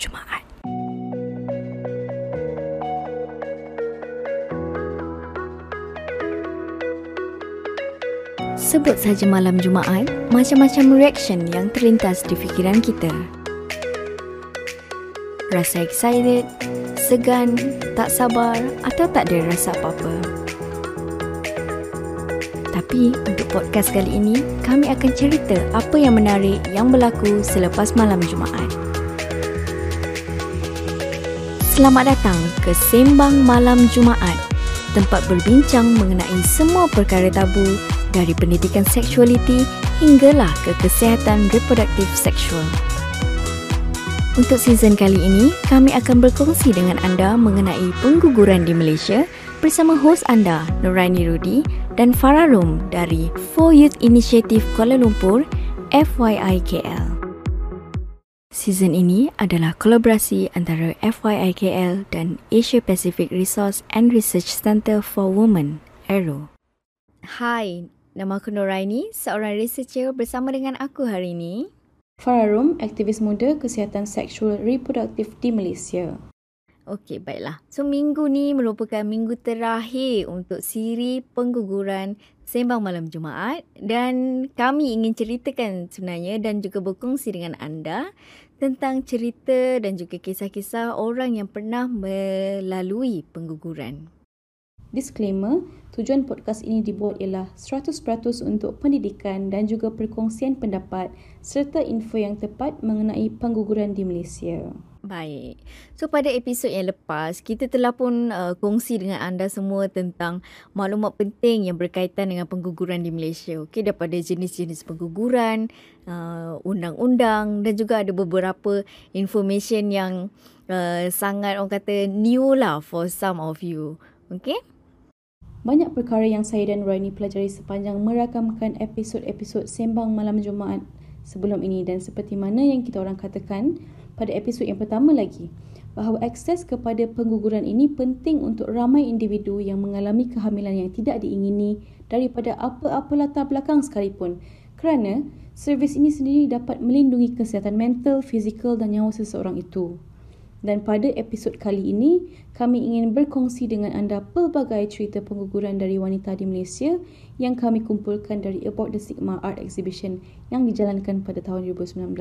Jumaat. Sebut saja malam Jumaat, macam-macam reaction yang terlintas di fikiran kita. Rasa excited, segan, tak sabar atau tak ada rasa apa-apa. Tapi untuk podcast kali ini, kami akan cerita apa yang menarik yang berlaku selepas malam Jumaat. Selamat datang ke Sembang Malam Jumaat, tempat berbincang mengenai semua perkara tabu dari pendidikan seksualiti hinggalah ke kesihatan reproduktif seksual. Untuk season kali ini, kami akan berkongsi dengan anda mengenai pengguguran di Malaysia bersama hos anda Nuraini Rudi dan Farah Rum dari For Youth Initiative Kuala Lumpur FYIKL. Season ini adalah kolaborasi antara FYIKL dan Asia Pacific Resource and Research Center for Women, AERO. Hai, Nama aku Noraini, seorang researcher bersama dengan aku hari ini. Farah Rum, aktivis muda kesihatan seksual reproduktif di Malaysia. Okey, baiklah. So, minggu ni merupakan minggu terakhir untuk siri pengguguran Sembang Malam Jumaat dan kami ingin ceritakan sebenarnya dan juga berkongsi dengan anda tentang cerita dan juga kisah-kisah orang yang pernah melalui pengguguran. Disclaimer, tujuan podcast ini dibuat ialah 100% untuk pendidikan dan juga perkongsian pendapat serta info yang tepat mengenai pengguguran di Malaysia. Baik. So pada episod yang lepas, kita telah pun uh, kongsi dengan anda semua tentang maklumat penting yang berkaitan dengan pengguguran di Malaysia. Okey, daripada jenis-jenis pengguguran, uh, undang-undang dan juga ada beberapa information yang uh, sangat orang kata new lah for some of you. Okey? Banyak perkara yang saya dan Royni pelajari sepanjang merakamkan episod-episod Sembang Malam Jumaat sebelum ini dan seperti mana yang kita orang katakan pada episod yang pertama lagi bahawa akses kepada pengguguran ini penting untuk ramai individu yang mengalami kehamilan yang tidak diingini daripada apa-apa latar belakang sekalipun kerana servis ini sendiri dapat melindungi kesihatan mental, fizikal dan nyawa seseorang itu. Dan pada episod kali ini, kami ingin berkongsi dengan anda pelbagai cerita pengguguran dari wanita di Malaysia yang kami kumpulkan dari About the Sigma Art Exhibition yang dijalankan pada tahun 2019.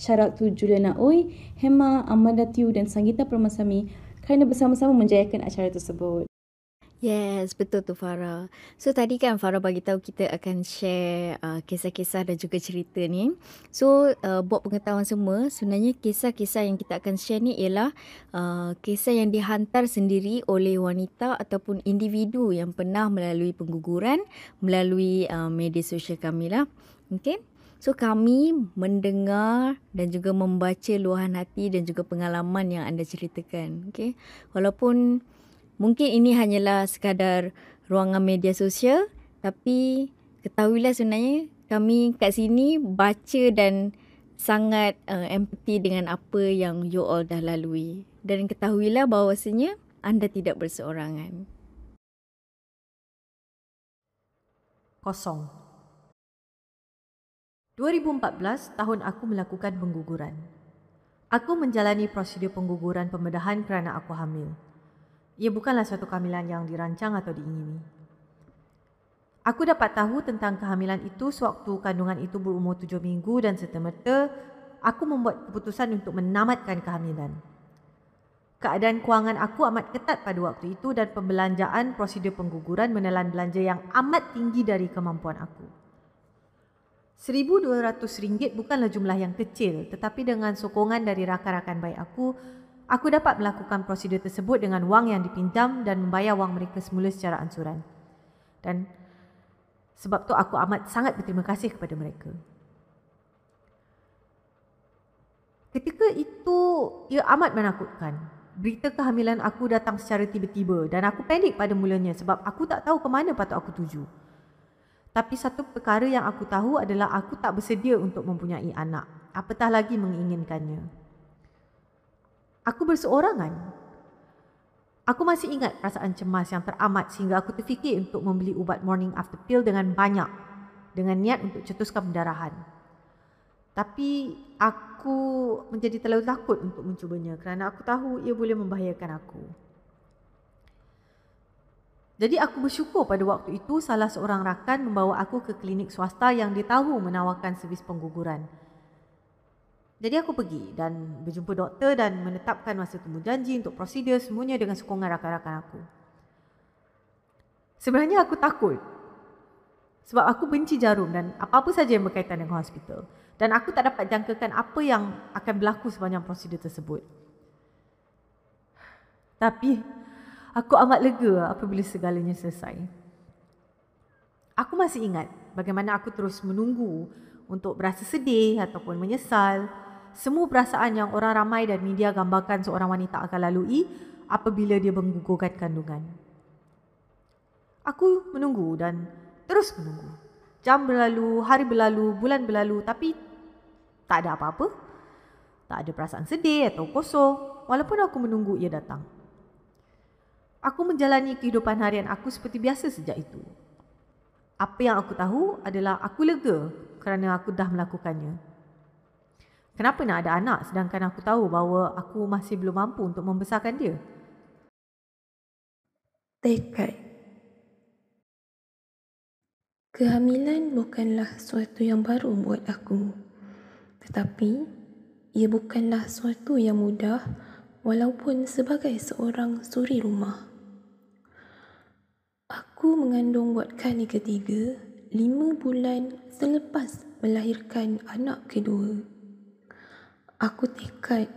Syarat tu Juliana Oi, Hema, Amanda Tiu dan Sanggita Permasami kerana bersama-sama menjayakan acara tersebut. Yes, betul tu Farah. So tadi kan Farah bagi tahu kita akan share uh, kisah-kisah dan juga cerita ni. So uh, buat pengetahuan semua, sebenarnya kisah-kisah yang kita akan share ni ialah uh, kisah yang dihantar sendiri oleh wanita ataupun individu yang pernah melalui pengguguran melalui uh, media sosial kami lah. Okay. So kami mendengar dan juga membaca luahan hati dan juga pengalaman yang anda ceritakan. Okay. Walaupun mungkin ini hanyalah sekadar ruangan media sosial tapi ketahuilah sebenarnya kami kat sini baca dan sangat uh, empathy dengan apa yang you all dah lalui dan ketahuilah bahawasanya anda tidak berseorangan. Kosong. 2014 tahun aku melakukan pengguguran. Aku menjalani prosedur pengguguran pembedahan kerana aku hamil. Ia bukanlah suatu kehamilan yang dirancang atau diingini. Aku dapat tahu tentang kehamilan itu sewaktu kandungan itu berumur tujuh minggu dan serta-merta aku membuat keputusan untuk menamatkan kehamilan. Keadaan kewangan aku amat ketat pada waktu itu dan pembelanjaan prosedur pengguguran menelan belanja yang amat tinggi dari kemampuan aku. RM1,200 bukanlah jumlah yang kecil tetapi dengan sokongan dari rakan-rakan baik aku, Aku dapat melakukan prosedur tersebut dengan wang yang dipinjam dan membayar wang mereka semula secara ansuran. Dan sebab tu aku amat sangat berterima kasih kepada mereka. Ketika itu, ia amat menakutkan. Berita kehamilan aku datang secara tiba-tiba dan aku panik pada mulanya sebab aku tak tahu ke mana patut aku tuju. Tapi satu perkara yang aku tahu adalah aku tak bersedia untuk mempunyai anak. Apatah lagi menginginkannya. Aku berseorangan. Aku masih ingat perasaan cemas yang teramat sehingga aku terfikir untuk membeli ubat morning after pill dengan banyak dengan niat untuk cetuskan pendarahan. Tapi aku menjadi terlalu takut untuk mencubanya kerana aku tahu ia boleh membahayakan aku. Jadi aku bersyukur pada waktu itu salah seorang rakan membawa aku ke klinik swasta yang dia tahu menawarkan servis pengguguran. Jadi aku pergi dan berjumpa doktor dan menetapkan masa temu janji untuk prosedur semuanya dengan sokongan rakan-rakan aku. Sebenarnya aku takut sebab aku benci jarum dan apa-apa saja yang berkaitan dengan hospital. Dan aku tak dapat jangkakan apa yang akan berlaku sepanjang prosedur tersebut. Tapi aku amat lega apabila segalanya selesai. Aku masih ingat bagaimana aku terus menunggu untuk berasa sedih ataupun menyesal. Semua perasaan yang orang ramai dan media gambarkan seorang wanita akan lalui apabila dia menggugurkan kandungan. Aku menunggu dan terus menunggu. Jam berlalu, hari berlalu, bulan berlalu tapi tak ada apa-apa. Tak ada perasaan sedih atau kosong walaupun aku menunggu ia datang. Aku menjalani kehidupan harian aku seperti biasa sejak itu. Apa yang aku tahu adalah aku lega kerana aku dah melakukannya. Kenapa nak ada anak sedangkan aku tahu bahawa aku masih belum mampu untuk membesarkan dia? Tekad Kehamilan bukanlah sesuatu yang baru buat aku. Tetapi, ia bukanlah sesuatu yang mudah walaupun sebagai seorang suri rumah. Aku mengandung buat kali ketiga lima bulan selepas melahirkan anak kedua. Aku tekad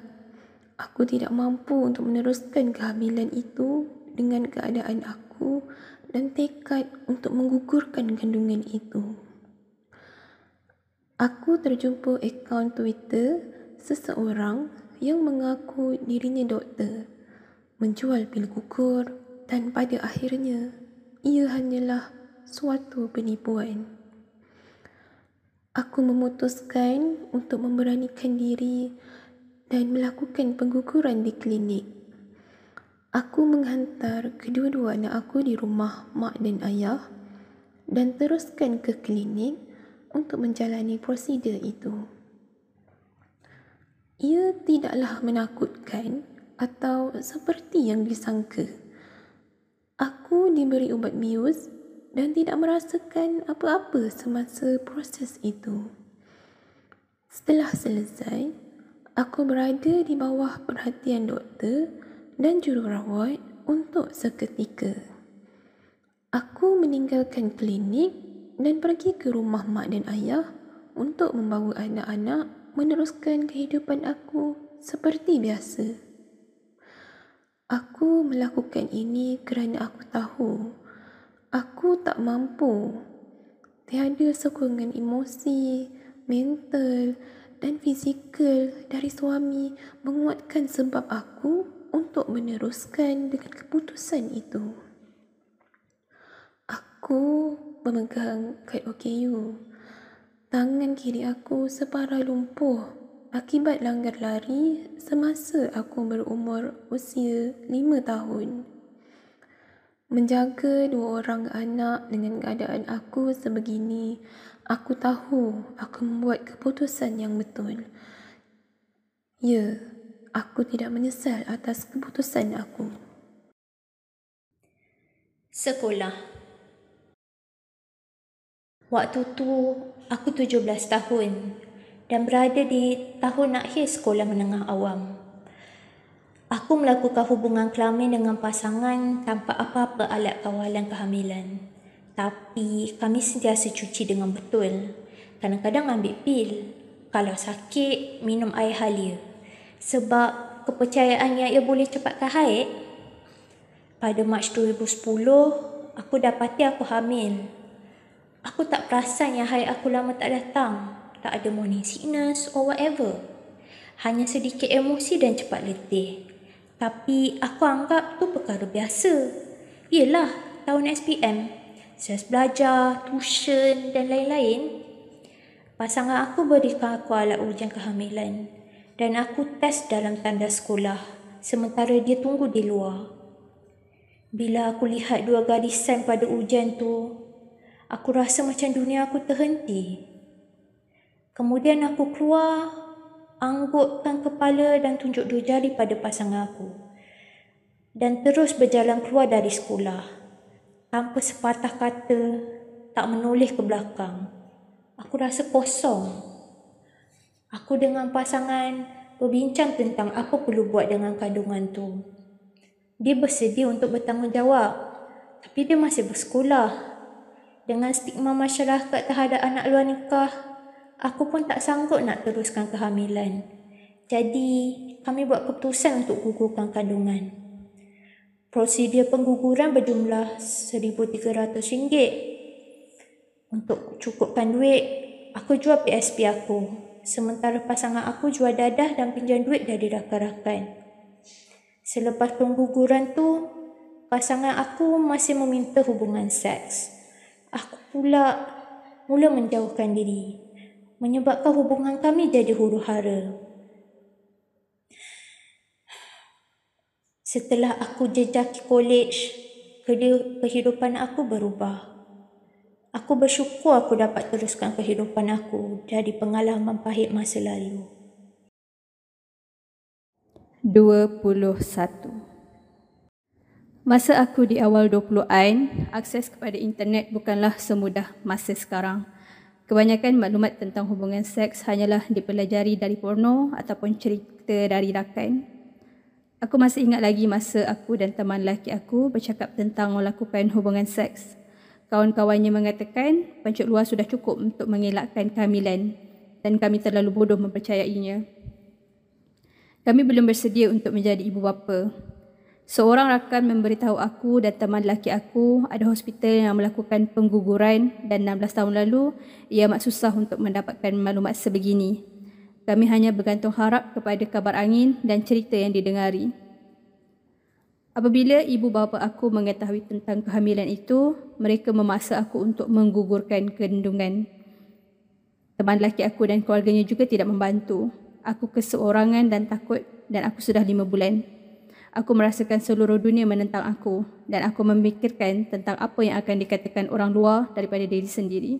aku tidak mampu untuk meneruskan kehamilan itu dengan keadaan aku dan tekad untuk menggugurkan kandungan itu. Aku terjumpa akaun Twitter seseorang yang mengaku dirinya doktor, menjual pil gugur dan pada akhirnya ia hanyalah suatu penipuan. Aku memutuskan untuk memberanikan diri dan melakukan pengguguran di klinik. Aku menghantar kedua-dua anak aku di rumah mak dan ayah dan teruskan ke klinik untuk menjalani prosedur itu. Ia tidaklah menakutkan atau seperti yang disangka. Aku diberi ubat bius dan tidak merasakan apa-apa semasa proses itu. Setelah selesai, aku berada di bawah perhatian doktor dan jururawat untuk seketika. Aku meninggalkan klinik dan pergi ke rumah mak dan ayah untuk membawa anak-anak meneruskan kehidupan aku seperti biasa. Aku melakukan ini kerana aku tahu aku tak mampu. Tiada sokongan emosi, mental dan fizikal dari suami menguatkan sebab aku untuk meneruskan dengan keputusan itu. Aku memegang kad OKU. Tangan kiri aku separah lumpuh akibat langgar lari semasa aku berumur usia lima tahun. Menjaga dua orang anak dengan keadaan aku sebegini, aku tahu aku membuat keputusan yang betul. Ya, aku tidak menyesal atas keputusan aku. Sekolah Waktu tu aku 17 tahun dan berada di tahun akhir sekolah menengah awam. Aku melakukan hubungan kelamin dengan pasangan tanpa apa-apa alat kawalan kehamilan. Tapi kami sentiasa cuci dengan betul. Kadang-kadang ambil pil. Kalau sakit, minum air halia. Sebab kepercayaannya ia boleh cepatkan haid. Pada Mac 2010, aku dapati aku hamil. Aku tak perasan yang hari aku lama tak datang. Tak ada morning sickness or whatever. Hanya sedikit emosi dan cepat letih. Tapi aku anggap tu perkara biasa. Yelah, tahun SPM. Stres belajar, tuition dan lain-lain. Pasangan aku berikan aku alat ujian kehamilan. Dan aku test dalam tanda sekolah. Sementara dia tunggu di luar. Bila aku lihat dua garisan pada ujian tu, Aku rasa macam dunia aku terhenti. Kemudian aku keluar, anggukkan kepala dan tunjuk dua jari pada pasangan aku. Dan terus berjalan keluar dari sekolah. Tanpa sepatah kata, tak menoleh ke belakang. Aku rasa kosong. Aku dengan pasangan berbincang tentang apa perlu buat dengan kandungan tu. Dia bersedia untuk bertanggungjawab. Tapi dia masih bersekolah. Dengan stigma masyarakat terhadap anak luar nikah, aku pun tak sanggup nak teruskan kehamilan. Jadi, kami buat keputusan untuk gugurkan kandungan. Prosedur pengguguran berjumlah RM1,300. Untuk cukupkan duit, aku jual PSP aku. Sementara pasangan aku jual dadah dan pinjam duit dari rakan-rakan. Selepas pengguguran tu, pasangan aku masih meminta hubungan seks. Aku pula mula menjauhkan diri menyebabkan hubungan kami jadi huru hara. Setelah aku jejaki college, kehidupan aku berubah. Aku bersyukur aku dapat teruskan kehidupan aku dari pengalaman pahit masa lalu. 21 Masa aku di awal 20-an, akses kepada internet bukanlah semudah masa sekarang. Kebanyakan maklumat tentang hubungan seks hanyalah dipelajari dari porno ataupun cerita dari rakan. Aku masih ingat lagi masa aku dan teman lelaki aku bercakap tentang melakukan hubungan seks. Kawan-kawannya mengatakan pencuk luar sudah cukup untuk mengelakkan kehamilan dan kami terlalu bodoh mempercayainya. Kami belum bersedia untuk menjadi ibu bapa Seorang rakan memberitahu aku dan teman lelaki aku ada hospital yang melakukan pengguguran dan 16 tahun lalu ia amat susah untuk mendapatkan maklumat sebegini. Kami hanya bergantung harap kepada kabar angin dan cerita yang didengari. Apabila ibu bapa aku mengetahui tentang kehamilan itu, mereka memaksa aku untuk menggugurkan kandungan. Teman lelaki aku dan keluarganya juga tidak membantu. Aku keseorangan dan takut dan aku sudah lima bulan. Aku merasakan seluruh dunia menentang aku dan aku memikirkan tentang apa yang akan dikatakan orang luar daripada diri sendiri.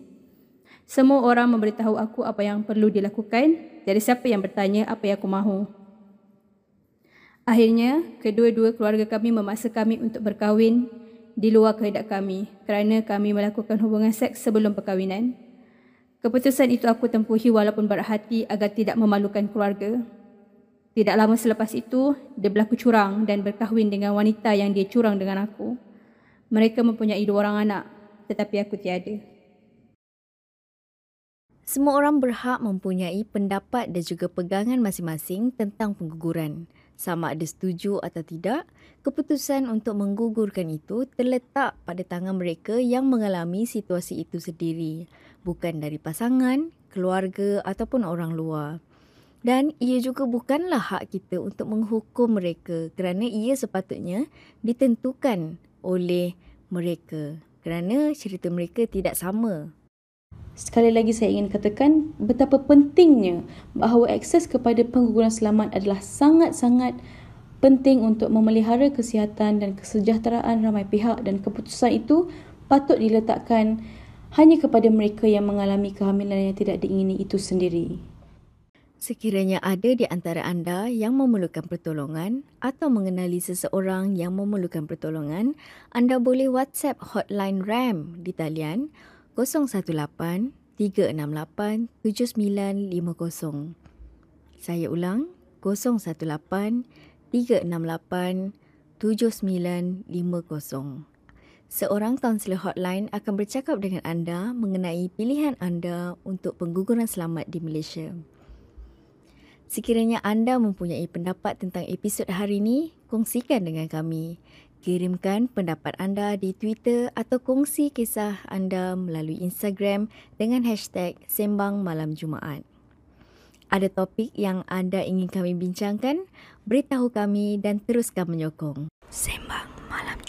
Semua orang memberitahu aku apa yang perlu dilakukan, jadi siapa yang bertanya apa yang aku mahu. Akhirnya, kedua-dua keluarga kami memaksa kami untuk berkahwin di luar kehendak kami kerana kami melakukan hubungan seks sebelum perkahwinan. Keputusan itu aku tempuhi walaupun berat hati agar tidak memalukan keluarga. Tidak lama selepas itu, dia berlaku curang dan berkahwin dengan wanita yang dia curang dengan aku. Mereka mempunyai dua orang anak, tetapi aku tiada. Semua orang berhak mempunyai pendapat dan juga pegangan masing-masing tentang pengguguran. Sama ada setuju atau tidak, keputusan untuk menggugurkan itu terletak pada tangan mereka yang mengalami situasi itu sendiri, bukan dari pasangan, keluarga ataupun orang luar. Dan ia juga bukanlah hak kita untuk menghukum mereka kerana ia sepatutnya ditentukan oleh mereka kerana cerita mereka tidak sama. Sekali lagi saya ingin katakan betapa pentingnya bahawa akses kepada pengguguran selamat adalah sangat-sangat penting untuk memelihara kesihatan dan kesejahteraan ramai pihak dan keputusan itu patut diletakkan hanya kepada mereka yang mengalami kehamilan yang tidak diingini itu sendiri. Sekiranya ada di antara anda yang memerlukan pertolongan atau mengenali seseorang yang memerlukan pertolongan, anda boleh WhatsApp hotline RAM di talian 018-368-7950. Saya ulang, 018-368-7950. Seorang kaunselor hotline akan bercakap dengan anda mengenai pilihan anda untuk pengguguran selamat di Malaysia. Sekiranya anda mempunyai pendapat tentang episod hari ini, kongsikan dengan kami. Kirimkan pendapat anda di Twitter atau kongsi kisah anda melalui Instagram dengan hashtag Sembang Malam Jumaat. Ada topik yang anda ingin kami bincangkan? Beritahu kami dan teruskan menyokong. Sembang Malam